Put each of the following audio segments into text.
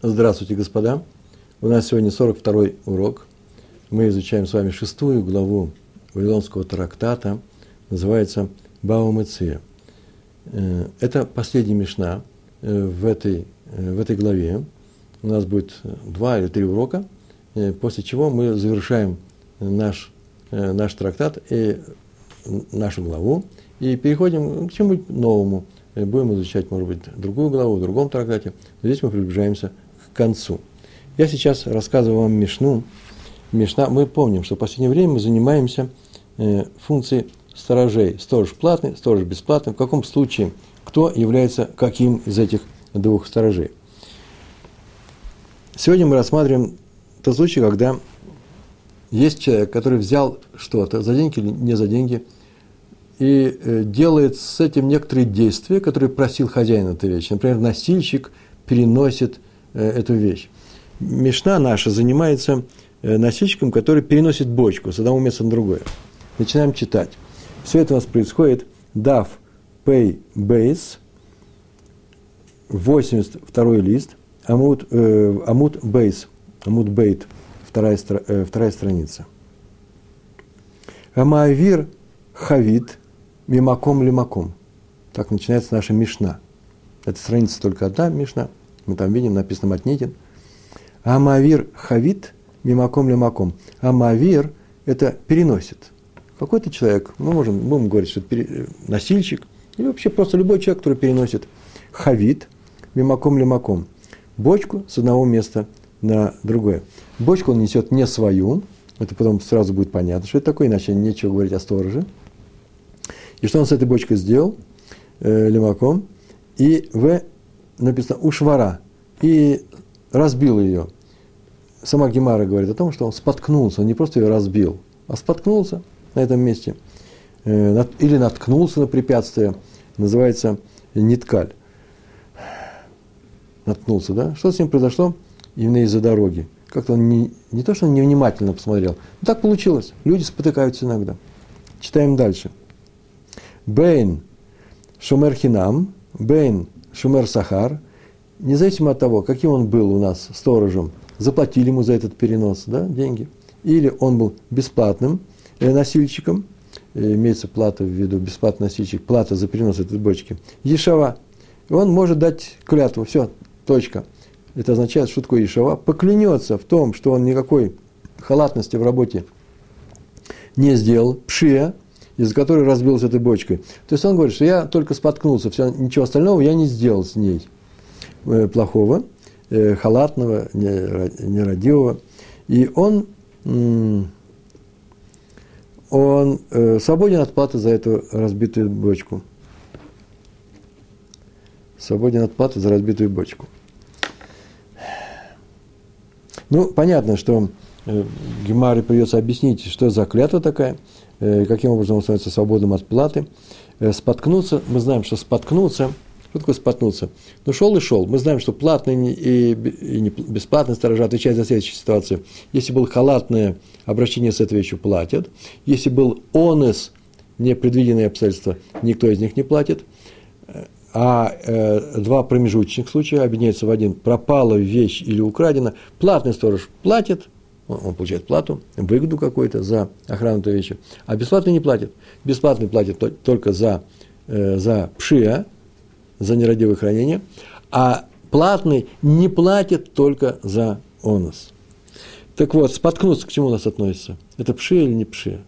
Здравствуйте, господа. У нас сегодня 42 урок. Мы изучаем с вами шестую главу Вавилонского трактата. Называется Баумыция. Э, это последняя мешна э, в этой, э, в этой главе. У нас будет два или три урока, после чего мы завершаем наш, наш трактат и нашу главу и переходим к чему-нибудь новому. Будем изучать, может быть, другую главу в другом трактате. Здесь мы приближаемся концу. Я сейчас рассказываю вам Мишну. Мишна, мы помним, что в последнее время мы занимаемся функцией сторожей. Сторож платный, сторож бесплатный. В каком случае кто является каким из этих двух сторожей. Сегодня мы рассматриваем тот случай, когда есть человек, который взял что-то за деньги или не за деньги, и э, делает с этим некоторые действия, которые просил хозяин этой вещи. Например, носильщик переносит э, эту вещь. Мешна наша занимается э, носильщиком, который переносит бочку с одного места на другое. Начинаем читать. Все это у нас происходит дав пей бейс, 82 лист, амут, э, амут бейс, амут бейт, вторая, э, вторая страница. Амаавир хавит мимаком лимаком. Так начинается наша мишна. Это страница только одна мишна. Мы там видим, написано Матнитин. Амавир хавит мимаком лимаком. Амавир – это переносит – какой-то человек, мы можем, будем говорить, что это пере, носильщик, или вообще просто любой человек, который переносит хавит, мимаком лимаком, бочку с одного места на другое. Бочку он несет не свою, это потом сразу будет понятно, что это такое, иначе нечего говорить о стороже. И что он с этой бочкой сделал, э, лимаком, и в написано ушвара, и разбил ее. Сама Гемара говорит о том, что он споткнулся, он не просто ее разбил, а споткнулся – на этом месте, э, или наткнулся на препятствие, называется ниткаль. Наткнулся, да? Что с ним произошло? Именно из-за дороги. Как-то он не, не то, что он невнимательно посмотрел, но так получилось. Люди спотыкаются иногда. Читаем дальше. Бейн Шумер Хинам, Бейн Шумер Сахар, независимо от того, каким он был у нас сторожем, заплатили ему за этот перенос да, деньги, или он был бесплатным – Э, носильщиком, э, имеется плата в виду, бесплатный носильщик, плата за перенос этой бочки, Ешава. Он может дать клятву, все, точка. Это означает, что такое Ешава, поклянется в том, что он никакой халатности в работе не сделал, пшия, из-за которой разбилась этой бочкой. То есть он говорит, что я только споткнулся, все, ничего остального я не сделал с ней э, плохого, халатного, нерадивого. И он он э, свободен от платы за эту разбитую бочку. Свободен от платы за разбитую бочку. Ну, понятно, что э, Гемаре придется объяснить, что за клятва такая, э, каким образом он становится свободным от платы. Э, споткнуться, мы знаем, что споткнуться – что такое споткнуться? Ну, шел и шел. Мы знаем, что платный и, и бесплатный сторожа отвечают за следующую ситуацию. Если было халатное обращение с этой вещью, платят. Если был онес, непредвиденные обстоятельства, никто из них не платит. А э, два промежуточных случая объединяются в один. Пропала вещь или украдена. Платный сторож платит, он, получает плату, выгоду какую-то за охрану этой вещи. А бесплатный не платит. Бесплатный платит только за, э, за пшия, за нерадивое хранение, а платный не платит только за онос. Так вот, споткнуться к чему у нас относится? Это пши или не пши?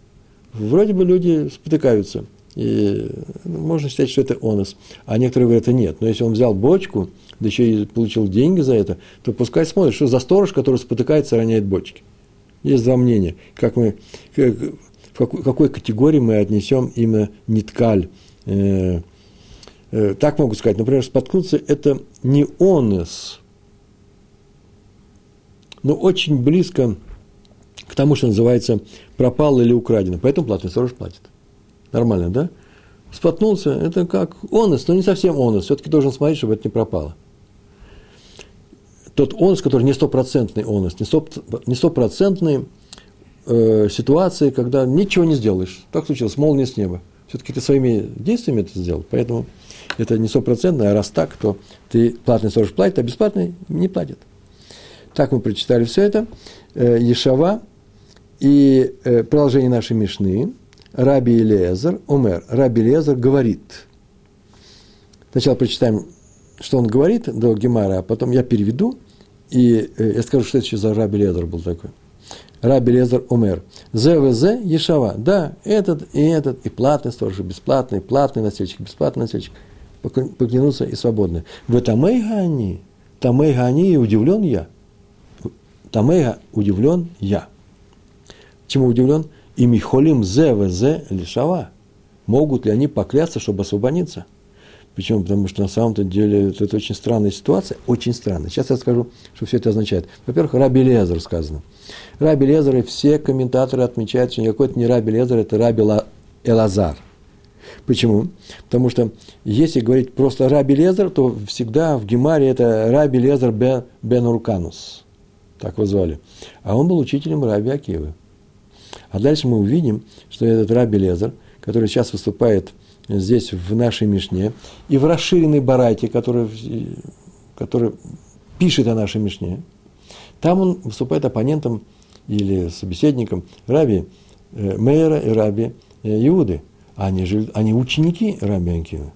Вроде бы люди спотыкаются. И ну, можно считать, что это онос. А некоторые говорят, это нет. Но если он взял бочку, да еще и получил деньги за это, то пускай смотрит, что за сторож, который спотыкается, роняет бочки. Есть два мнения. Как мы, как, в какой, какой категории мы отнесем именно ниткаль, э, Э, так могу сказать, например, споткнуться – это не онес, но очень близко к тому, что называется пропал или украдено. Поэтому платный сторож платит. Нормально, да? Споткнулся – это как онес, но не совсем онес. Все-таки должен смотреть, чтобы это не пропало. Тот онес, который не стопроцентный онес, не стопроцентный э, ситуации, когда ничего не сделаешь. Так случилось, молния с неба. Все-таки ты своими действиями это сделал, поэтому это не стопроцентно, а раз так, то ты платный сторож платит, а бесплатный не платит. Так мы прочитали все это. Э, Ешава и э, продолжение нашей Мишны. Раби Илезер, Умер, Раби Илезер говорит. Сначала прочитаем, что он говорит до Гемара, а потом я переведу, и э, я скажу, что это еще за Раби Илезер был такой. Раби Лезер Умер. ЗВЗ Ешава. Да, этот и этот, и платный сторож, и бесплатный, и платный носильщик, бесплатный носильщик. Поклянутся и свободны. В Тамейга они, Тамейга они, и удивлен я. Тамейга удивлен я. Чему удивлен? И Михолим ЗВЗ Лишава. Могут ли они поклясться, чтобы освободиться? Почему? Потому что на самом-то деле это, это очень странная ситуация, очень странная. Сейчас я скажу, что все это означает. Во-первых, Раби Лезер сказано. Раби Лезер и все комментаторы отмечают, что никакой это не Раби Лезер, это Раби Элазар. Почему? Потому что если говорить просто Раби Лезер, то всегда в Гемаре это Раби Лезер бен, бен Руканус. Так его звали. А он был учителем Раби Акивы. А дальше мы увидим, что этот Раби Лезер, который сейчас выступает здесь, в нашей Мишне, и в расширенной Барайте, который, который пишет о нашей Мишне, там он выступает оппонентом или собеседником Раби э, Мейера и Раби э, Иуды. Они, же, они ученики Раби Акивы.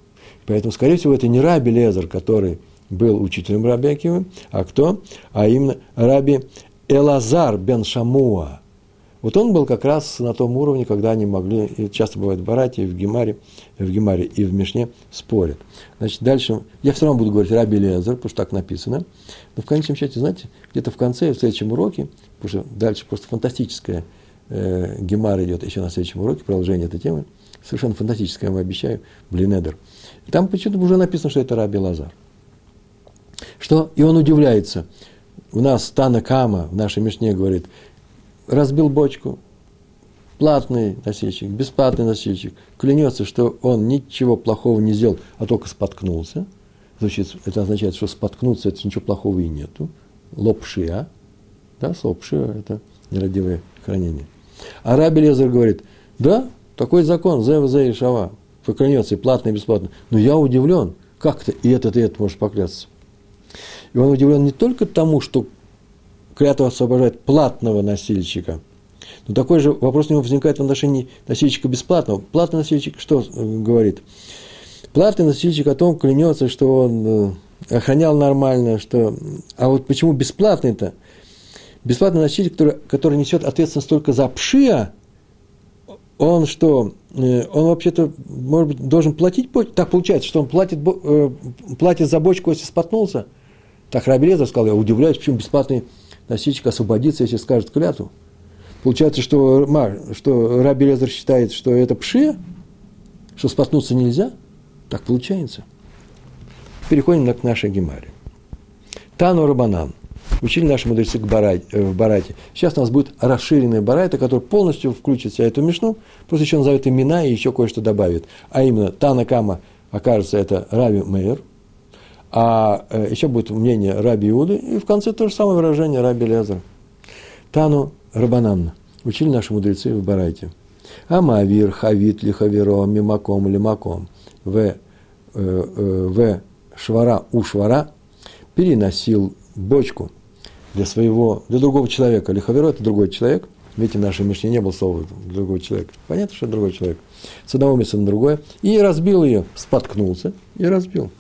Поэтому, скорее всего, это не Раби Лезер, который был учителем Раби Акивы, а кто? А именно Раби Элазар бен Шамуа – вот он был как раз на том уровне, когда они могли, и часто бывает в Барате, и в Гемаре, в Гемаре и в Мишне спорят. Значит, дальше, я все равно буду говорить Раби Лезер, потому что так написано, но в конечном счете, знаете, где-то в конце, в следующем уроке, потому что дальше просто фантастическая э, Гемара идет еще на следующем уроке, продолжение этой темы, совершенно фантастическая, я вам обещаю, Блинедер. Там почему-то уже написано, что это Раби Лазар. Что? И он удивляется. У нас Тана Кама в нашей Мишне говорит, разбил бочку, платный носильщик, бесплатный носильщик, клянется, что он ничего плохого не сделал, а только споткнулся. Значит, это означает, что споткнуться, это ничего плохого и нету. Лопшия, да, лопшия, это нерадивое хранение. А Раби Лезер говорит, да, такой закон, зе и шава, поклянется и платно, и бесплатно. Но я удивлен, как ты и этот, и этот можешь поклясться. И он удивлен не только тому, что клятва освобождает платного носильщика. Но такой же вопрос у него возникает в отношении носильщика бесплатного. Платный носильщик что э, говорит? Платный носильщик о том клянется, что он э, охранял нормально, что... А вот почему бесплатный-то? Бесплатный носильщик, который, который несет ответственность только за пшия, он что, э, он вообще-то, может быть, должен платить, так получается, что он платит, платит за бочку, если споткнулся. Так Рабелезер сказал, я удивляюсь, почему бесплатный носильщик освободится, если скажет клятву. Получается, что, что Раби Лезер считает, что это пшия, что споткнуться нельзя. Так получается. Переходим к нашей гемаре. Тану Рабанан. Учили наши мудрецы к барате, э, в Барате. Сейчас у нас будет расширенная Барайта, которая полностью включит в себя эту мишну, просто еще назовет имена и еще кое-что добавит. А именно Тана Кама окажется это Раби Мейер – а э, еще будет мнение Раби Иуды, и в конце то же самое выражение Раби Лезер. Тану Рабанан. Учили наши мудрецы в Барайте. Амавир, Хавит, Лихаверо, Мимаком, Лимаком, В, э, э, В, Швара, у Швара, переносил бочку для своего, для другого человека. Лихаверо – это другой человек. Видите, в нашей Мишне не было слова другого человека. Понятно, что другой человек. С одного места на другое. И разбил ее, споткнулся и разбил.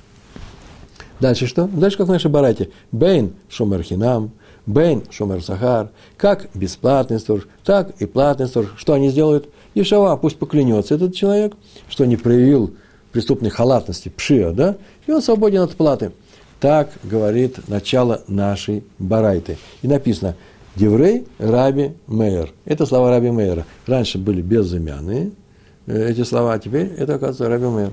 Дальше что? Дальше как в нашей барате. Бейн шумер хинам, бейн шумер сахар. Как бесплатный сторож, так и платный сторож. Что они сделают? Ешава, пусть поклянется этот человек, что не проявил преступной халатности, пшия, да, и он свободен от платы. Так говорит начало нашей барайты. И написано, Деврей Раби Мейер. Это слова Раби Мейера. Раньше были безымянные э, эти слова, а теперь это, оказывается, Раби Мейер.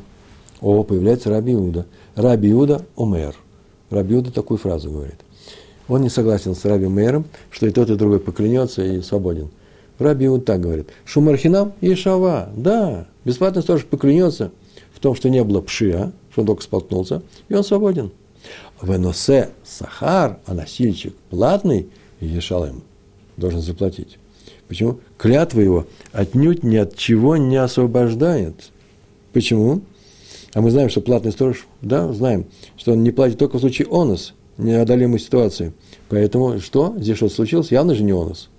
О, появляется Раби Иуда. Раби Иуда умер. Раби Иуда такую фразу говорит. Он не согласен с Раби Мейером, что и тот, и другой поклянется и свободен. Раби Иуда так говорит. Шумархинам и Шава. Да, бесплатный сторож поклянется в том, что не было пшия, что он только споткнулся, и он свободен. Веносе сахар, а носильщик платный, Ешалем должен заплатить. Почему? Клятва его отнюдь ни от чего не освобождает. Почему? А мы знаем, что платный сторож, да, знаем, что он не платит только в случае онос, неодолимой ситуации. Поэтому что? Здесь что-то случилось? Явно же не онос.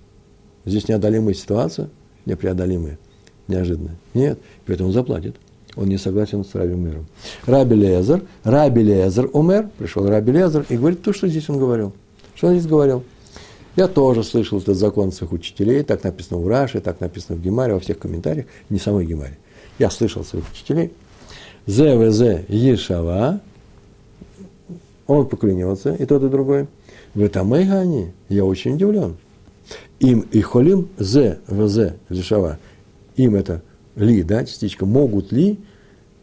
Здесь неодолимая ситуация, непреодолимая, неожиданная. Нет, поэтому он заплатит. Он не согласен с Раби Мэром. Раби Лезер, Раби Лезер умер, пришел Раби Лезер и говорит то, что здесь он говорил. Что он здесь говорил? Я тоже слышал этот закон своих учителей, так написано в Раше, так написано в Гемаре, во всех комментариях, не самой Гемаре. Я слышал своих учителей. ЗВЗ Ешава, он поклянется, и тот, и другой. В этом они, я очень удивлен. Им и холим зе вз лишава. Им это ли, да, частичка, могут ли,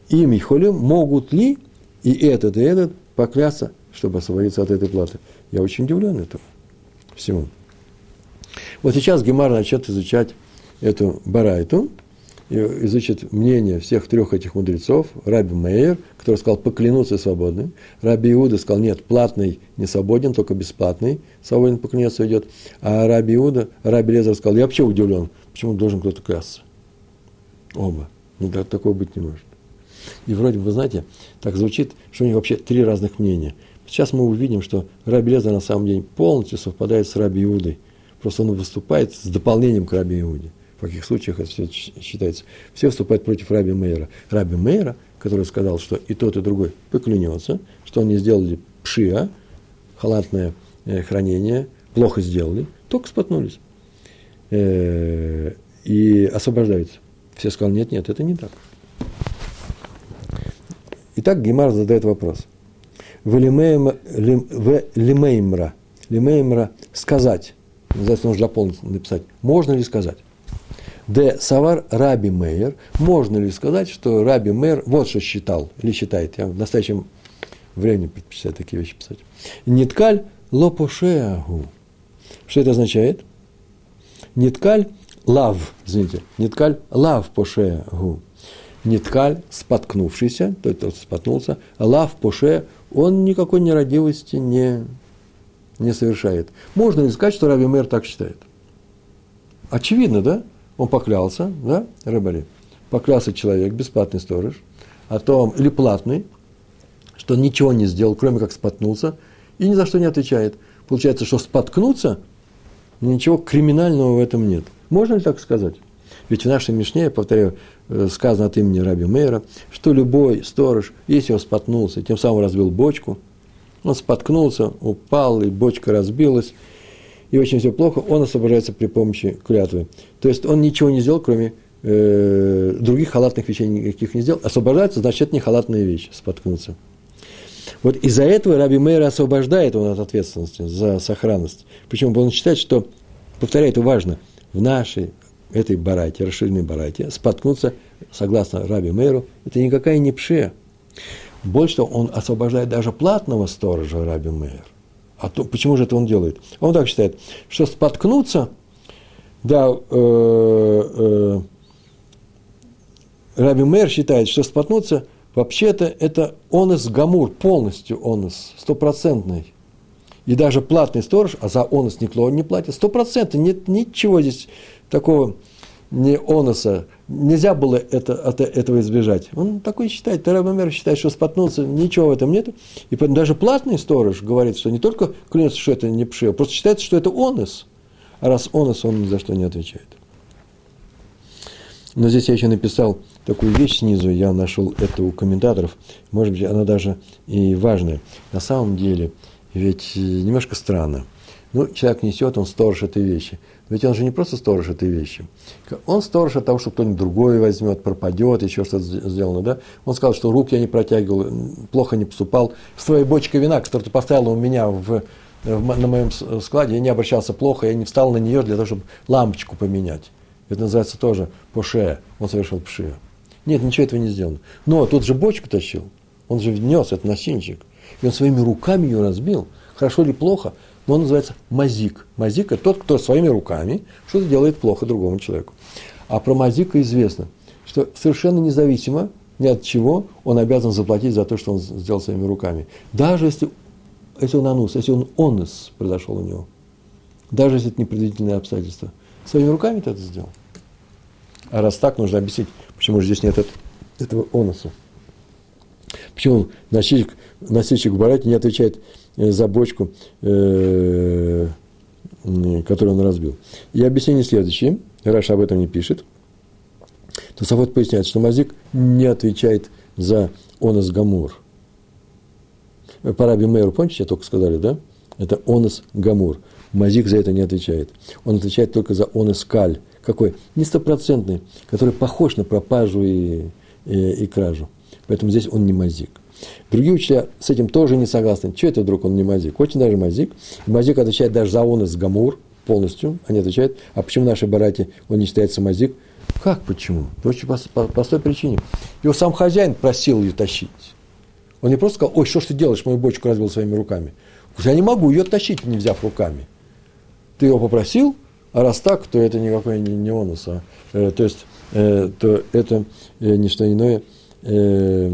им и холим могут ли и этот, и этот поклясться, чтобы освободиться от этой платы. Я очень удивлен этому всему. Вот сейчас Гемар начнет изучать эту барайту, изучит мнение всех трех этих мудрецов, Раби Мейер, который сказал поклянуться свободным, Раби Иуда сказал, нет, платный не свободен, только бесплатный, свободен поклянется идет, а Раби Иуда, Раби Лезер сказал, я вообще удивлен, почему должен кто-то клясться. Оба. Ну, да, такого быть не может. И вроде бы, вы знаете, так звучит, что у них вообще три разных мнения. Сейчас мы увидим, что Раби Лезер на самом деле полностью совпадает с Раби Иудой. Просто он выступает с дополнением к Раби Иуде. В каких случаях это все считается? Все выступают против Раби Мейера. Раби Мейера, который сказал, что и тот, и другой поклянется, что они сделали пшиа, халатное э, хранение, плохо сделали, только споткнулись. Э, и освобождаются. Все сказали, нет, нет, это не так. Итак, Гемар задает вопрос. В лимеймра, лимеймра сказать, называется, нужно дополнить, написать, можно ли сказать? Де Савар Раби Мейер, можно ли сказать, что Раби Мейер вот что считал, или считает, я в настоящем времени предпочитаю такие вещи писать. Ниткаль лопошеагу. Что это означает? Ниткаль лав, извините, ниткаль лав поше гу. Ниткаль, споткнувшийся, то есть тот споткнулся, лав поше, он никакой нерадивости не, не совершает. Можно ли сказать, что Раби Мэр так считает? Очевидно, да? Он поклялся, да, рыбари? Поклялся человек, бесплатный сторож, о том, или платный, что ничего не сделал, кроме как споткнулся, и ни за что не отвечает. Получается, что споткнуться, ничего криминального в этом нет – можно ли так сказать? Ведь в нашей Мишне, я повторяю, э, сказано от имени Раби Мейра, что любой сторож, если он споткнулся, тем самым разбил бочку, он споткнулся, упал, и бочка разбилась, и очень все плохо, он освобождается при помощи клятвы. То есть он ничего не сделал, кроме э, других халатных вещей никаких не сделал. Освобождается, значит, это не халатная вещь, споткнуться. Вот из-за этого Раби Мейер освобождает он от ответственности за сохранность. Почему? Он считает, что, повторяю, это важно – в нашей этой барайте, расширенной барайте, споткнуться, согласно Раби Мейру, это никакая не пше. Больше того, он освобождает даже платного сторожа Раби Мейр. А то, почему же это он делает? Он так считает, что споткнуться, да, э, э, Раби Мейр считает, что споткнуться, вообще-то это онес гамур, полностью онес, стопроцентный. И даже платный сторож, а за онос никто не платит, сто процентов, нет ничего здесь такого не оноса, нельзя было это, от этого избежать. Он такой считает, Тарабамер считает, что споткнулся, ничего в этом нет. И даже платный сторож говорит, что не только клянется, что это не пши, а просто считается, что это онос. А раз онос, он ни за что не отвечает. Но здесь я еще написал такую вещь снизу, я нашел это у комментаторов, может быть, она даже и важная. На самом деле – ведь немножко странно. Ну, человек несет, он сторож этой вещи. Ведь он же не просто сторож этой вещи. Он сторож от того, что кто-нибудь другой возьмет, пропадет, еще что-то сделано, да? Он сказал, что рук я не протягивал, плохо не поступал. С твоей бочкой вина, которую ты поставила у меня в, в, на моем складе, я не обращался плохо, я не встал на нее для того, чтобы лампочку поменять. Это называется тоже пошея. Он совершил пшея. Нет, ничего этого не сделано. Но тут же бочку тащил. Он же внес, это носинчик. И он своими руками ее разбил. Хорошо или плохо, но он называется мазик. Мазик – это тот, кто своими руками что-то делает плохо другому человеку. А про мазика известно, что совершенно независимо ни от чего он обязан заплатить за то, что он сделал своими руками. Даже если, если он анус, если он онус произошел у него. Даже если это непредвидительные обстоятельства. Своими руками ты это сделал. А раз так, нужно объяснить, почему же здесь нет этого онуса. Почему носильщик, носильщик в бараке не отвечает за бочку, э, которую он разбил. И объяснение следующее. Раша об этом не пишет. То Сафот поясняет, что Мазик не отвечает за онос гамур. По Раби Мейру, помните, я только сказали, да? Это онос гамур. Мазик за это не отвечает. Он отвечает только за онос каль. Какой? Не стопроцентный, который похож на пропажу и, и, и кражу. Поэтому здесь он не мазик. Другие учителя с этим тоже не согласны. Что это вдруг он не мазик? Очень даже мазик. Мазик отвечает даже за онос гамур полностью. Они отвечают, а почему наши барати он не считается мазик? Как почему? Очень по, по простой причине. Его сам хозяин просил ее тащить. Он не просто сказал, ой, что ж ты делаешь, мою бочку разбил своими руками. Я не могу ее тащить, не взяв руками. Ты его попросил, а раз так, то это никакой не, не онус. А, э, то есть, э, то это э, не что иное, э,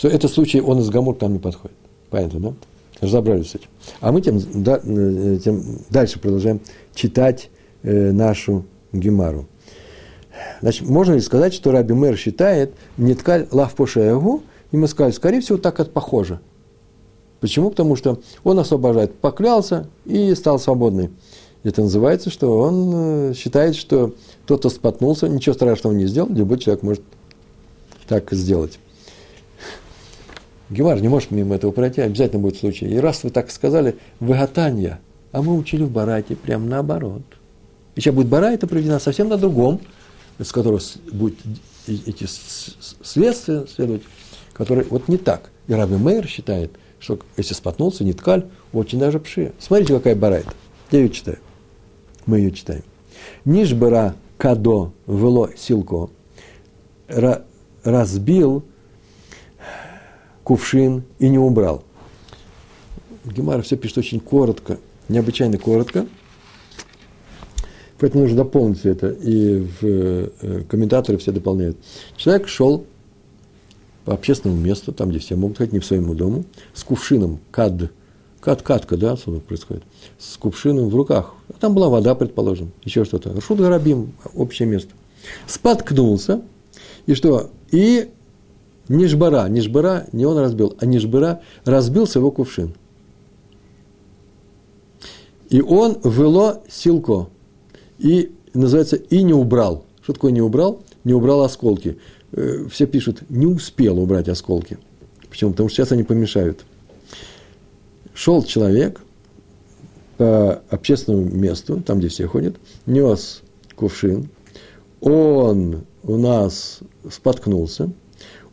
что этот случай он из Гамур там не подходит. Понятно, да? Разобрались с этим. А мы тем, да, э, тем дальше продолжаем читать э, нашу Гемару. Значит, можно ли сказать, что Раби Мэр считает неткаль лав пошеягу, и мы сказали, скорее всего, так это похоже. Почему? Потому что он освобождает, поклялся и стал свободный. Это называется, что он э, считает, что тот, кто споткнулся, ничего страшного не сделал, любой человек может так сделать. Гемар не может мимо этого пройти, обязательно будет случай. И раз вы так сказали, выготанье, а мы учили в Барате прямо наоборот. И сейчас будет Барайта проведена совсем на другом, из которого будет эти следствия следовать, которые вот не так. И Раби Мейер считает, что если споткнулся, не ткаль, очень даже пши. Смотрите, какая Барайта. Я ее читаю. Мы ее читаем. Нишбера кадо вело силко разбил кувшин и не убрал. Гемара все пишет очень коротко, необычайно коротко. Поэтому нужно дополнить это. И в э, комментаторы все дополняют. Человек шел по общественному месту, там, где все могут ходить, не в своему дому, с кувшином, кад, кад, катка, да, отсюда происходит, с кувшином в руках. А там была вода, предположим, еще что-то. Рашут Гарабим, общее место. Споткнулся, и что? И Нишбара, Нишбара, не он разбил, а Нишбара разбился его кувшин. И он вело силко. И называется и не убрал. Что такое не убрал? Не убрал осколки. Э, все пишут, не успел убрать осколки. Почему? Потому что сейчас они помешают. Шел человек по общественному месту, там, где все ходят, нес кувшин. Он у нас споткнулся,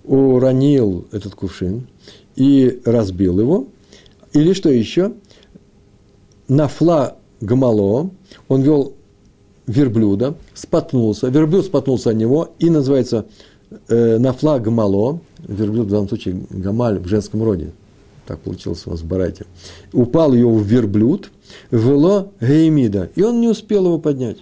уронил этот кувшин и разбил его. Или что еще? Нафла гамало, он вел верблюда, споткнулся, верблюд споткнулся от него и называется э, нафла гамало, верблюд в данном случае гамаль в женском роде, так получилось у вас в Барате, упал ее в верблюд, вело геймида, и он не успел его поднять.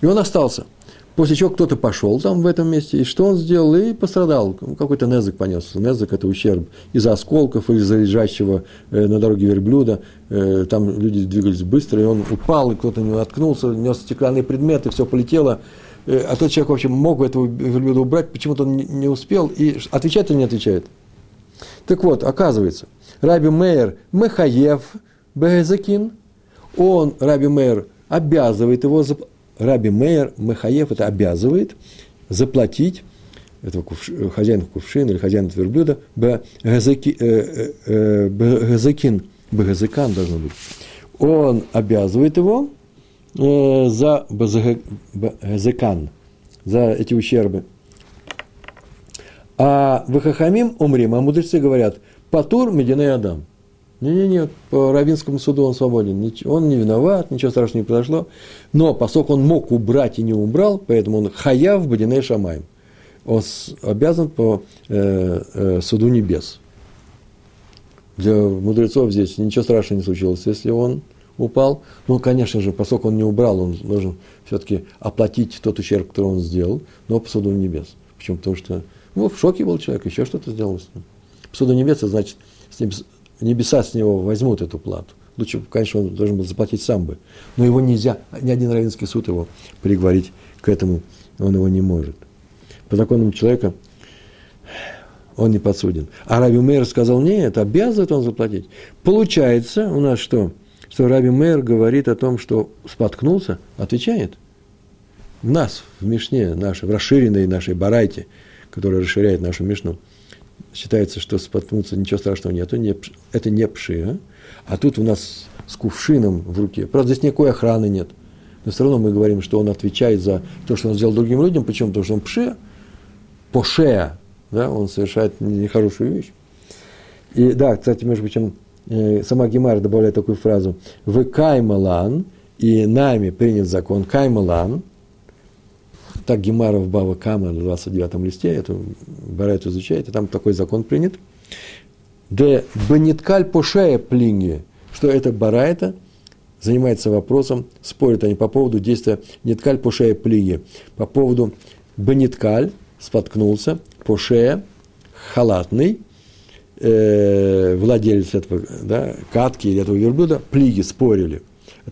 И он остался – После чего кто-то пошел там в этом месте, и что он сделал? И пострадал. Какой-то незык понес. Незык – это ущерб из-за осколков, или из-за лежащего э, на дороге верблюда. Э, там люди двигались быстро, и он упал, и кто-то не наткнулся, нес стеклянные предметы, все полетело. Э, а тот человек, в общем, мог этого верблюда убрать, почему-то он не успел. И отвечает или не отвечает? Так вот, оказывается, Раби Мейер Мехаев Бехезакин, он, Раби Мейер, обязывает его Раби Мейер Мехаев это обязывает заплатить этого кувш, хозяина кувшина или хозяина верблюда бгазакин, э, э, э, должно быть. Он обязывает его э, за бгазакан, за эти ущербы. А в Хахамим умрим, а мудрецы говорят, Патур Мединей Адам – не-не-не, по Равинскому суду он свободен. Он не виноват, ничего страшного не произошло. Но поскольку он мог убрать и не убрал, поэтому он хаяв бадиней шамаем. Он обязан по э, э, суду небес. Для мудрецов здесь ничего страшного не случилось, если он упал. Ну, конечно же, поскольку он не убрал, он должен все-таки оплатить тот ущерб, который он сделал, но по суду небес. Почему? Потому что ну, в шоке был человек, еще что-то сделал с ним. По суду небес, значит, с ним небеса с него возьмут эту плату. Лучше, конечно, он должен был заплатить сам бы. Но его нельзя, ни один равенский суд его приговорить к этому, он его не может. По законам человека он не подсуден. А Раби Мейер сказал, нет, обязывает он заплатить. Получается у нас что? Что Раби Мейер говорит о том, что споткнулся, отвечает. В нас, в Мишне нашей, в расширенной нашей барайте, которая расширяет нашу Мишну, считается, что споткнуться ничего страшного нет, это не, это не пши. А? а тут у нас с кувшином в руке. Правда, здесь никакой охраны нет. Но все равно мы говорим, что он отвечает за то, что он сделал другим людям. Почему? Потому что он пше, пошея, да, он совершает нехорошую вещь. И да, кстати, между прочим, э, сама Гемара добавляет такую фразу. «Вы каймалан, и нами принят закон каймалан». Так Гемара в Бава Кама на 29 листе, эту Барайту изучает, и там такой закон принят. «Де бениткаль пошея плинги», что это Барайта занимается вопросом, спорят они по поводу действия Ниткаль пошея плиги, по поводу Бениткаль, споткнулся, Пошея, халатный, э, владелец этого да, катки или этого верблюда, плиги спорили.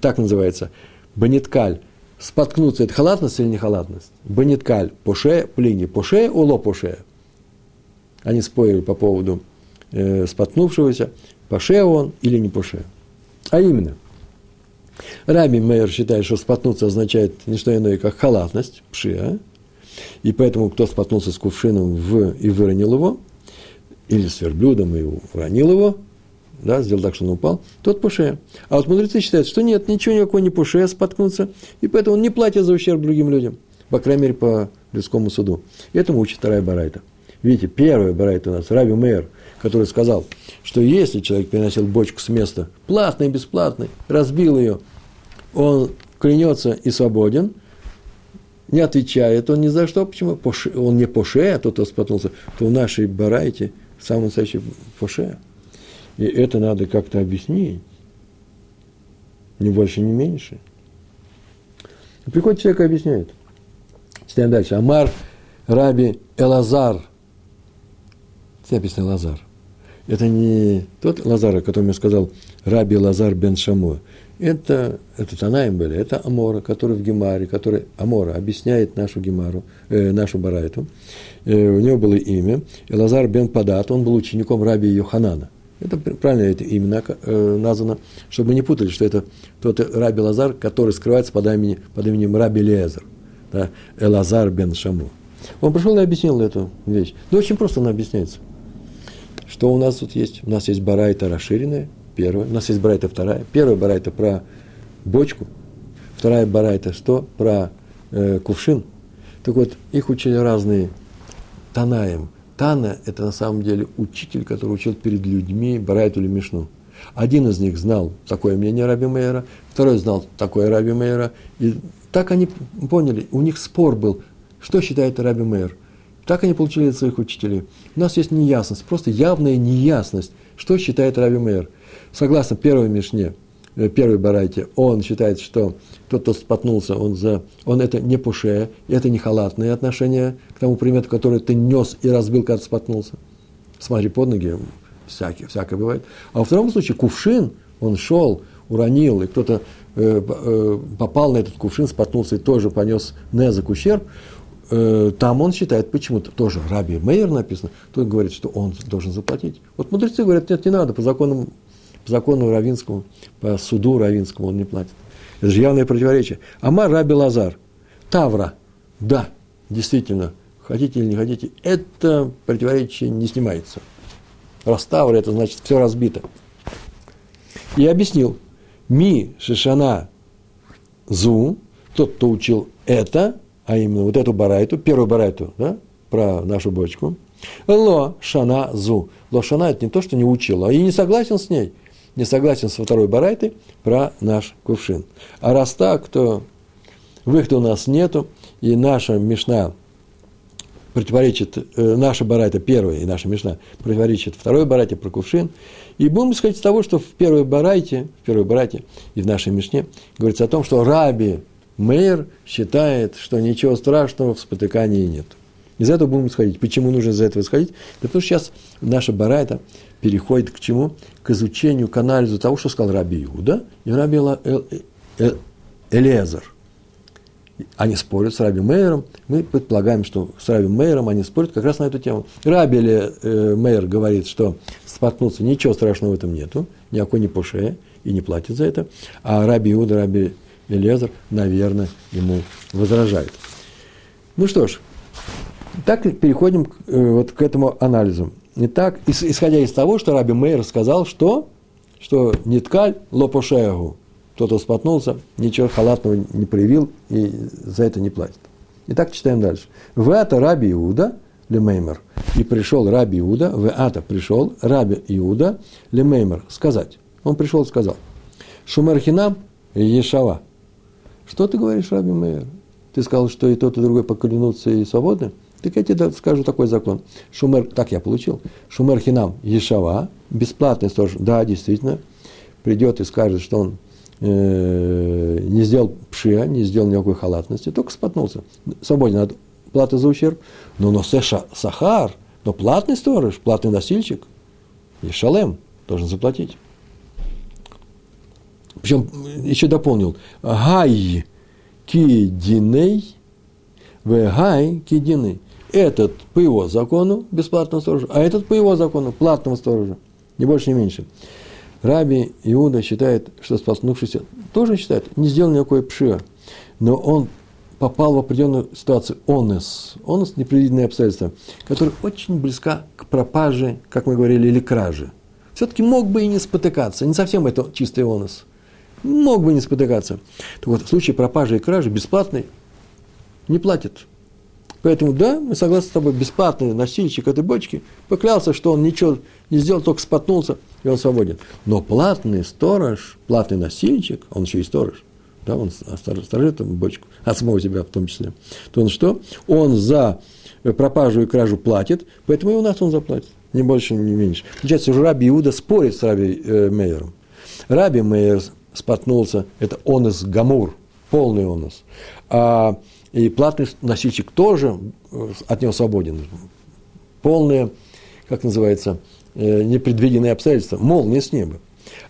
Так называется. Баниткаль. Споткнуться – это халатность или не халатность? Баниткаль. Поше, плиги. Поше, уло поше. Они спорили по поводу э, споткнувшегося, поше он или не поше. А именно, Раби Мейер считает, что споткнуться означает не что иное, как халатность, пшия, и поэтому кто споткнулся с кувшином в, и выронил его, или с верблюдом и уронил его, да, сделал так, что он упал, тот пуше. А вот мудрецы считают, что нет, ничего никакого не пуше споткнуться, и поэтому он не платит за ущерб другим людям, по крайней мере, по людскому суду. И этому учит вторая барайта. Видите, первая барайта у нас, Раби Мейер, который сказал, что если человек переносил бочку с места, платный, бесплатный, разбил ее, он клянется и свободен – не отвечает он ни за что. Почему? Поше, он не поше, а тот, кто споткнулся, то в нашей барайте самый настоящий поше. И это надо как-то объяснить. Ни больше, ни меньше. Приходит человек и объясняет. Читаем дальше. Амар Раби Элазар. Здесь написано Лазар. Это не тот Лазар, о котором я сказал, Раби Лазар бен Шамуа это, это Танаим были, это Амора, который в Гемаре, который Амора объясняет нашу Гемару, э, нашу Барайту. Э, у него было имя Элазар бен Падат, он был учеником раби Йоханана. Это правильно это имя э, названо, чтобы не путали, что это тот раби Лазар, который скрывается под именем, под именем раби Лезер, да, Элазар бен Шаму. Он пришел и объяснил эту вещь. Да очень просто она объясняется. Что у нас тут есть? У нас есть барайта расширенная, Первая. У нас есть барайта вторая. Первая барайта про бочку. Вторая барайта что? Про э, кувшин. Так вот, их учили разные Танаем. Тана – это на самом деле учитель, который учил перед людьми Барайту или Мишну. Один из них знал такое мнение Раби Мейера, второй знал такое Раби Мейера. И так они поняли, у них спор был, что считает Раби Мейер. Так они получили от своих учителей. У нас есть неясность, просто явная неясность, что считает Раби Мейер – Согласно первой Мишне, первой барайте, он считает, что тот, кто споткнулся, он, за, он это не пуше, это не халатное отношение к тому предмету, который ты нес и разбил, когда ты споткнулся. Смотри под ноги, всякие, всякое бывает. А во втором случае кувшин, он шел, уронил, и кто-то э, э, попал на этот кувшин, споткнулся и тоже понес незак ущерб, э, там он считает почему-то, тоже Раби Мейер написано, тот говорит, что он должен заплатить. Вот мудрецы говорят, нет, не надо, по законам по закону равинскому, по суду равинскому он не платит. Это же явное противоречие. Амар Раби Лазар. Тавра. Да, действительно, хотите или не хотите, это противоречие не снимается. Раз Тавра, это значит все разбито. И объяснил. Ми Шишана Зу, тот, кто учил это, а именно вот эту барайту, первую барайту, да, про нашу бочку, Ло Шана Зу. Ло Шана это не то, что не учил, а и не согласен с ней – не согласен со второй барайтой про наш кувшин. А раз так, то выхода у нас нету, и наша Мишна противоречит, э, наша барайта первая и наша Мишна противоречит второй барайте про кувшин. И будем исходить из того, что в первой барайте, в первой барайте и в нашей Мишне говорится о том, что Раби Мейер считает, что ничего страшного в спотыкании нет. Из этого будем исходить. Почему нужно из этого исходить? Да потому что сейчас наша барайта переходит к чему? К изучению, к анализу того, что сказал Раби Иуда и Раби Элезер. они спорят с Раби Мейером. Мы предполагаем, что с Раби Мейером они спорят как раз на эту тему. Раби э, Мейер говорит, что споткнуться ничего страшного в этом нету, никакой не по шее и не платит за это. А Раби Иуда, Раби Элезер, наверное, ему возражают. Ну что ж, так переходим э, вот к этому анализу. Итак, исходя из того, что Раби Мейер сказал, что, что ниткаль лопошеагу, кто-то споткнулся, ничего халатного не проявил и за это не платит. Итак, читаем дальше. В это Раби Иуда, лемеймер, и пришел Раби Иуда, в это пришел Раби Иуда, лемеймер, сказать. Он пришел и сказал, Шумерхинам Ешава. Что ты говоришь, Раби Мейер? Ты сказал, что и тот, и другой поклянутся и свободны? Так я тебе скажу такой закон. Шумер, так я получил. Шумер хинам ешава, бесплатный сторож, да, действительно, придет и скажет, что он э, не сделал пшия, не сделал никакой халатности, только споткнулся. Свободен от платы за ущерб. Но носеша сахар, но платный сторож, платный носильщик, ешалем, должен заплатить. Причем еще дополнил, гай кидиней, в гай кидиней этот по его закону бесплатного сторожа, а этот по его закону платного сторожа. Ни больше, ни меньше. Раби Иуда считает, что споткнувшийся тоже считает, не сделал никакой пшия, но он попал в определенную ситуацию онес, онес – непредвиденные обстоятельства, которая очень близка к пропаже, как мы говорили, или краже. Все-таки мог бы и не спотыкаться, не совсем это чистый онес. Мог бы не спотыкаться. Так вот, в случае пропажи и кражи бесплатный не платит. Поэтому, да, мы согласны с тобой, бесплатный носильщик этой бочки поклялся, что он ничего не сделал, только споткнулся, и он свободен. Но платный сторож, платный носильщик, он еще и сторож, да, он сторожит эту бочку, от самого себя в том числе, то он что? Он за пропажу и кражу платит, поэтому и у нас он заплатит, ни больше, ни меньше. Получается, уже Раби Иуда спорит с Раби э, Мейером. Раби Мейер споткнулся, это онос гамур, полный онос. А и платный носильщик тоже э, от него свободен. Полное, как называется, э, непредвиденные обстоятельства, молния с неба.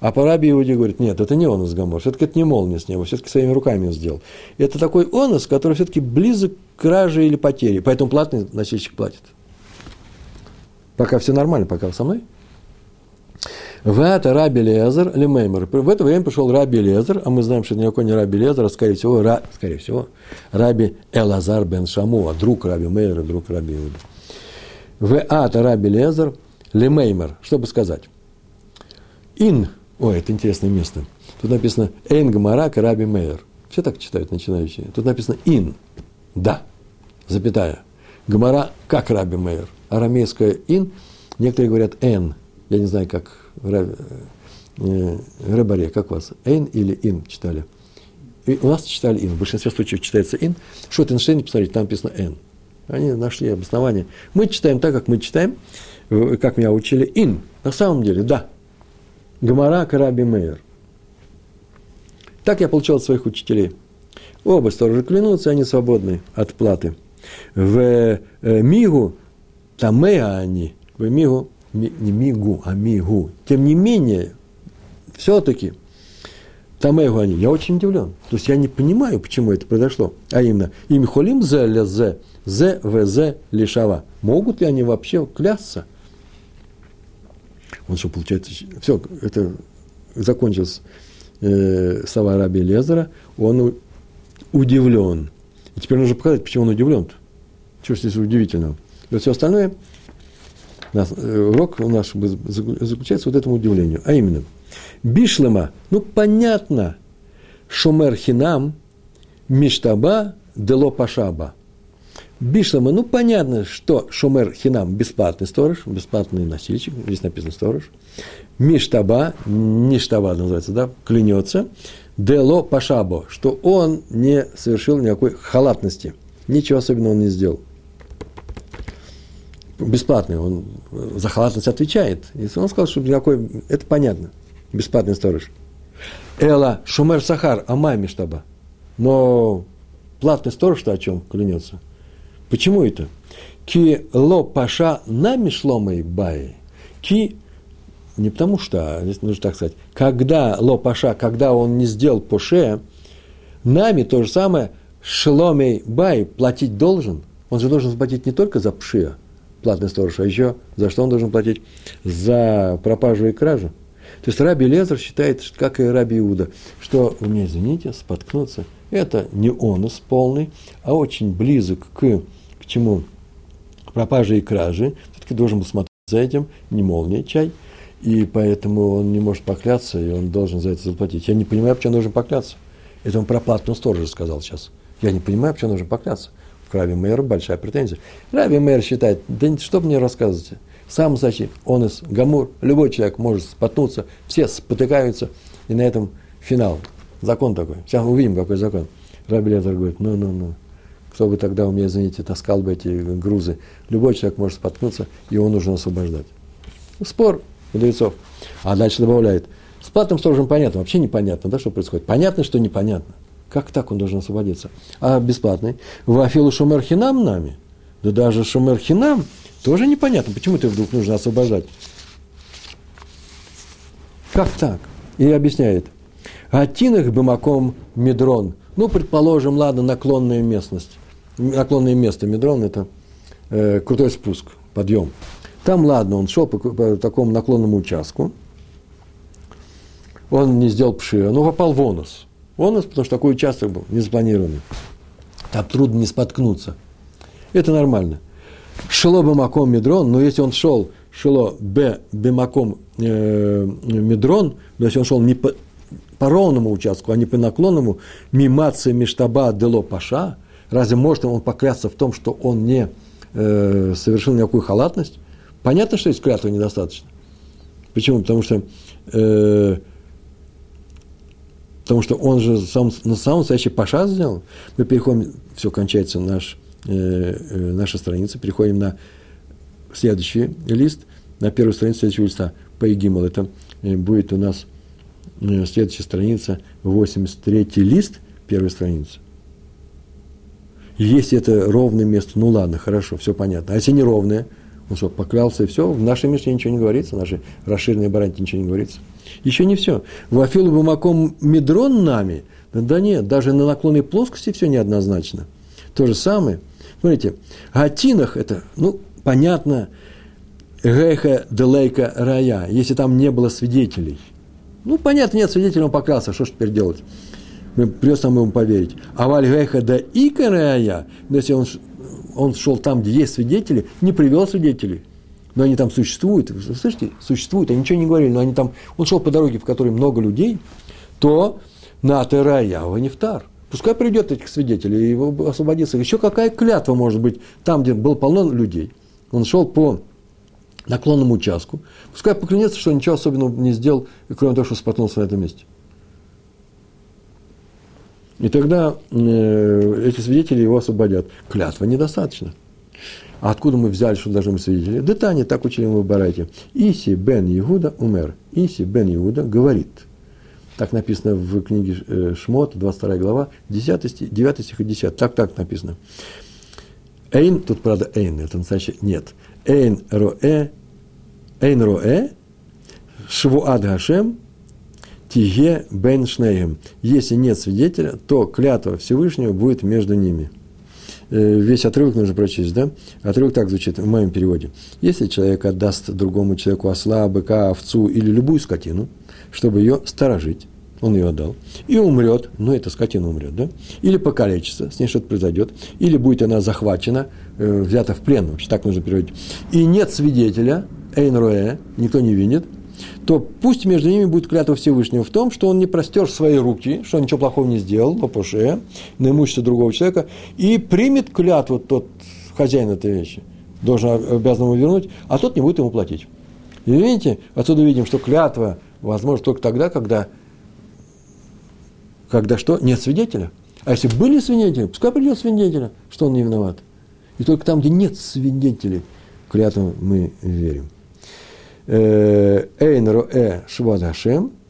А по Раби Иуде говорит, нет, это не он из Гамор, все-таки это не молния с неба, все-таки своими руками он сделал. Это такой онос, который все-таки близок к краже или потере, поэтому платный носильщик платит. Пока все нормально, пока со мной. Вата Раби Лезер Лемеймер. В это время пришел Раби Лезер, а мы знаем, что это никакой не Раби Лезер, а скорее всего, Ра, скорее всего Раби Элазар бен Шамуа, друг Раби Мейера, друг Раби Иуда. Вата Раби Лезер Лемеймер. Что бы сказать? Ин. Ой, это интересное место. Тут написано Эйн Гамарак Раби Мейер. Все так читают начинающие. Тут написано Ин. Да. Запятая. Гамара как Раби Мейер. Арамейское Ин. Некоторые говорят Н. Я не знаю, как Э, Рыбаре, как у вас, Эйн или Ин читали? И у нас читали Ин, в большинстве случаев читается Ин. Шотенштейн, посмотрите, там написано Н. Они нашли обоснование. Мы читаем так, как мы читаем, э, как меня учили, Ин. На самом деле, да. Гамара Караби Мейер. Так я получал от своих учителей. Оба сторожа клянутся, они свободны от платы. В э, Мигу, Тамеа они, в Мигу не мигу, а мигу. Тем не менее, все-таки Тамегу они, я очень удивлен. То есть я не понимаю, почему это произошло. А именно, им холим зе ле зе, зе в зе лишава. Могут ли они вообще клясться? Он что, получается, все, это закончилось э, слова Раби Лезера, он удивлен. И теперь нужно показать, почему он удивлен. -то. Что здесь удивительного? И вот все остальное – нас, э, урок наш заключается вот этому удивлению. А именно, Бишлема, ну понятно, Шумер Хинам, Миштаба, Дело Пашаба. Бишлема, ну понятно, что Шумер Хинам бесплатный сторож, бесплатный носильщик, здесь написано сторож. Миштаба, Ништаба называется, да, клянется. Дело Пашабо, что он не совершил никакой халатности. Ничего особенного он не сделал бесплатный, он за халатность отвечает. И он сказал, что никакой, это понятно, бесплатный сторож. Эла Шумер Сахар, а маме штаба. Но платный сторож-то о чем клянется? Почему это? Ки ло паша нами шломой бай. Ки не потому что, а здесь нужно так сказать, когда ло паша, когда он не сделал поше, нами то же самое, Шломей Бай платить должен, он же должен заплатить не только за пшия, платный сторож, а еще за что он должен платить? За пропажу и кражу. То есть Раби Лезер считает, как и Раби Иуда, что, вы меня извините, споткнуться, это не онус полный, а очень близок к, к чему? Пропаже и краже. Все-таки должен был смотреть за этим, не молния чай, и поэтому он не может покляться, и он должен за это заплатить. Я не понимаю, почему он должен покляться. Это он про платную сторожа сказал сейчас. Я не понимаю, почему он должен покляться. К Раби Мейеру большая претензия. Раби Мейер считает, да что мне рассказываете? Сам Самый он из Гамур, любой человек может споткнуться, все спотыкаются, и на этом финал. Закон такой. Сейчас увидим, какой закон. Раби Лезер говорит, ну-ну-ну, кто бы тогда у меня, извините, таскал бы эти грузы. Любой человек может споткнуться, и его нужно освобождать. Спор мудрецов. А дальше добавляет, с платным сторожем понятно, вообще непонятно, да, что происходит. Понятно, что непонятно. Как так он должен освободиться? А бесплатный? Вафилу шумер хинам нами? Да даже шумер хинам тоже непонятно, почему ты вдруг нужно освобождать. Как так? И объясняет. Атинах бымаком медрон. Ну, предположим, ладно, наклонная местность. Наклонное место медрон – это э, крутой спуск, подъем. Там, ладно, он шел по, по такому наклонному участку. Он не сделал пшира, но попал в онус. Онус, потому что такой участок был, не запланированный. Там трудно не споткнуться. Это нормально. Шело бемаком медрон, но если он шел шело б бемаком э, медрон, то есть он шел не по, по ровному участку, а не по наклонному, мимация миштаба дело паша, разве может он поклясться в том, что он не э, совершил никакую халатность? Понятно, что есть клятва недостаточно. Почему? Потому что, э, потому что он же сам, самом настоящий паша сделал. Мы переходим, все кончается наш Э, э, наша страница, переходим на следующий лист, на первую страницу следующего листа, Пейгимал. Это э, будет у нас следующая страница, 83 лист, первая страница. Если это ровное место, ну ладно, хорошо, все понятно. А если неровное, он что, поклялся и все, в нашей Мишне ничего не говорится, в нашей расширенной баранте ничего не говорится. Еще не все. Вафилу бумаком медрон нами, да, нет, даже на наклонной плоскости все неоднозначно. То же самое – Смотрите, Гатинах это, ну, понятно, Геха Делейка Рая, если там не было свидетелей. Ну, понятно, нет свидетелей, он поклялся, что ж теперь делать? Мы придется нам ему поверить. А Вальгеха да Ика Рая, если он, он шел там, где есть свидетели, не привел свидетелей, но они там существуют, вы слышите, существуют, они ничего не говорили, но они там, он шел по дороге, в которой много людей, то на Терая Нефтар. Пускай придет этих свидетелей и освободится. Еще какая клятва может быть там, где было полно людей. Он шел по наклонному участку. Пускай поклянется, что ничего особенного не сделал, кроме того, что споткнулся на этом месте. И тогда э, эти свидетели его освободят. Клятва недостаточно. А откуда мы взяли, что должны быть свидетели? Да Таня, так учили мы в Барайте. Иси бен Иуда умер. Иси бен Иуда говорит – так написано в книге э, Шмот, 22 глава, 10 стих, 9 стих и 10. Так, так написано. Эйн, тут, правда, эйн, это настоящее, нет. Эйн роэ, эйн роэ, швуад гашем, тиге бен шнеем. Если нет свидетеля, то клятва Всевышнего будет между ними. Э, весь отрывок нужно прочесть, да? Отрывок так звучит в моем переводе. Если человек отдаст другому человеку осла, быка, овцу или любую скотину – чтобы ее сторожить. Он ее отдал. И умрет, ну, эта скотина умрет, да? Или покалечится, с ней что-то произойдет. Или будет она захвачена, э, взята в плен, вообще так нужно переводить. И нет свидетеля, Эйн никто не видит, то пусть между ними будет клятва Всевышнего в том, что он не простер свои руки, что он ничего плохого не сделал по пуше, на имущество другого человека, и примет клятву тот хозяин этой вещи, должен обязан ему вернуть, а тот не будет ему платить. И видите, отсюда видим, что клятва возможно только тогда, когда, когда что? Нет свидетеля. А если были свидетели, пускай придет свидетеля, что он не виноват. И только там, где нет свидетелей, клятву мы верим. Э, Эйн роэ швад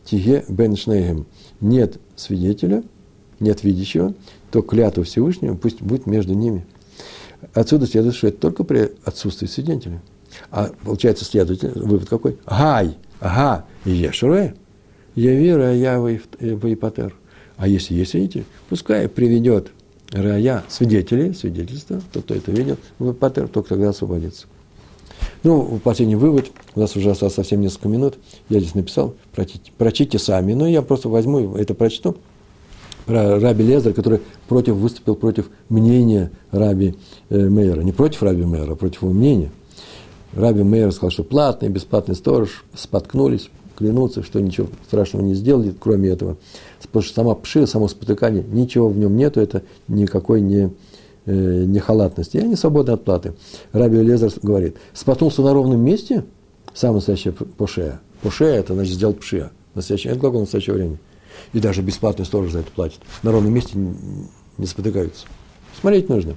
тиге бен шнейгем. Нет свидетеля, нет видящего, то клятва Всевышнего пусть будет между ними. Отсюда следует, что это только при отсутствии свидетеля. А получается следователь, вывод какой? Гай, ага, я верю, а я воипатер. А если есть свидетель, пускай приведет рая, свидетелей, свидетельства, тот, кто это видел, патер, только тогда освободится. Ну, последний вывод, у нас уже осталось совсем несколько минут, я здесь написал, прочите, прочите сами, но я просто возьму это прочту, про Раби Лезер, который против, выступил против мнения Раби э, Мейера, не против Раби Мейера, а против его мнения. Раби Мейер сказал, что платный, бесплатный сторож споткнулись, клянутся, что ничего страшного не сделали, кроме этого. Потому что сама пшира, само спотыкание, ничего в нем нету, это никакой не, э, не халатности. И они свободны от платы. Раби Лезер говорит, споткнулся на ровном месте, самое настоящее пошея. Пошея – это значит сделать пшия. Настоящее, это глагол настоящего времени. И даже бесплатный сторож за это платит. На ровном месте не спотыкаются. Смотреть нужно.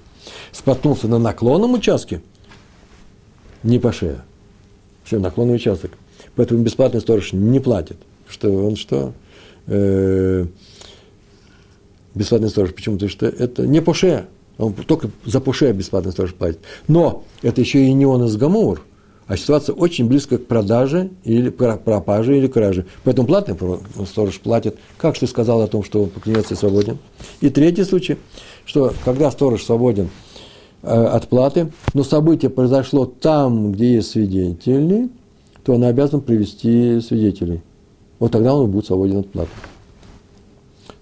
Споткнулся на наклонном участке, не пошея. Все, наклонный участок – Поэтому бесплатный сторож не платит. Что он что? Э, бесплатный сторож. Почему? Потому что это не поше. Он только за поше бесплатный сторож платит. Но это еще и не он из Гамур, а ситуация очень близко к продаже или пропаже или краже. Поэтому платный сторож платит. Как что сказал о том, что он поклянется и свободен. И третий случай, что когда сторож свободен э, от платы, но событие произошло там, где есть свидетели, то она обязана привести свидетелей. Вот тогда он будет свободен от платы.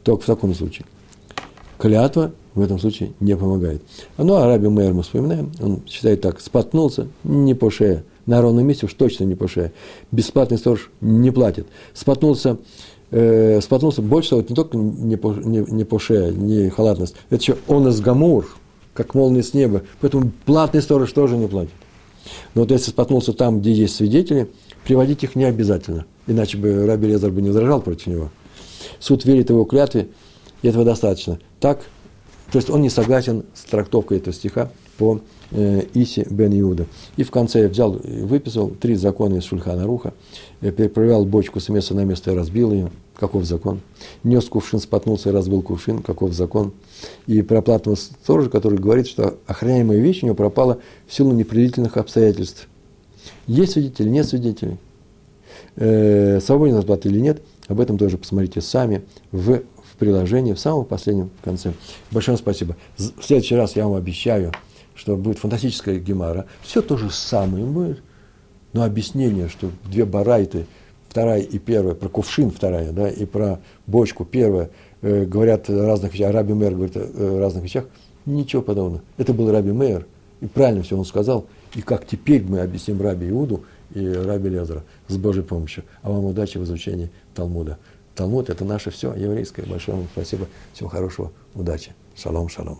Только в таком случае. Клятва в этом случае не помогает. Ну, а Раби Мэр мы вспоминаем, он считает так, споткнулся не по шее, на ровном месте уж точно не по шее. Бесплатный сторож не платит. Споткнулся, э, споткнулся больше того, не только не по, не, не по шее, не халатность, это еще он из гамур, как молния с неба. Поэтому платный сторож тоже не платит. Но вот если споткнулся там, где есть свидетели, приводить их не обязательно, иначе бы Раби Лезар бы не возражал против него. Суд верит его клятве, и этого достаточно. Так, то есть он не согласен с трактовкой этого стиха по э, Иси бен Иуда. И в конце я взял и выписал три закона из Шульхана Руха, я перепроверял бочку с места на место и разбил ее, каков закон. Нес кувшин, споткнулся и разбил кувшин, каков закон. И про платного сторожа, который говорит, что охраняемая вещь у него пропала в силу непредвидительных обстоятельств. Есть свидетели, нет свидетелей. Э, свободен от или нет, об этом тоже посмотрите сами в, в приложении, в самом последнем конце. Большое спасибо. В следующий раз я вам обещаю, что будет фантастическая гемара. Все то же самое будет, но объяснение, что две барайты – вторая и первая, про кувшин вторая, да, и про бочку первая, э, говорят о разных вещах, а Раби Мэр говорит о разных вещах, ничего подобного. Это был Раби Мэр, и правильно все он сказал, и как теперь мы объясним Раби Иуду и Раби Лезера с Божьей помощью. А вам удачи в изучении Талмуда. Талмуд – это наше все еврейское. Большое вам спасибо. Всего хорошего. Удачи. Шалом, шалом.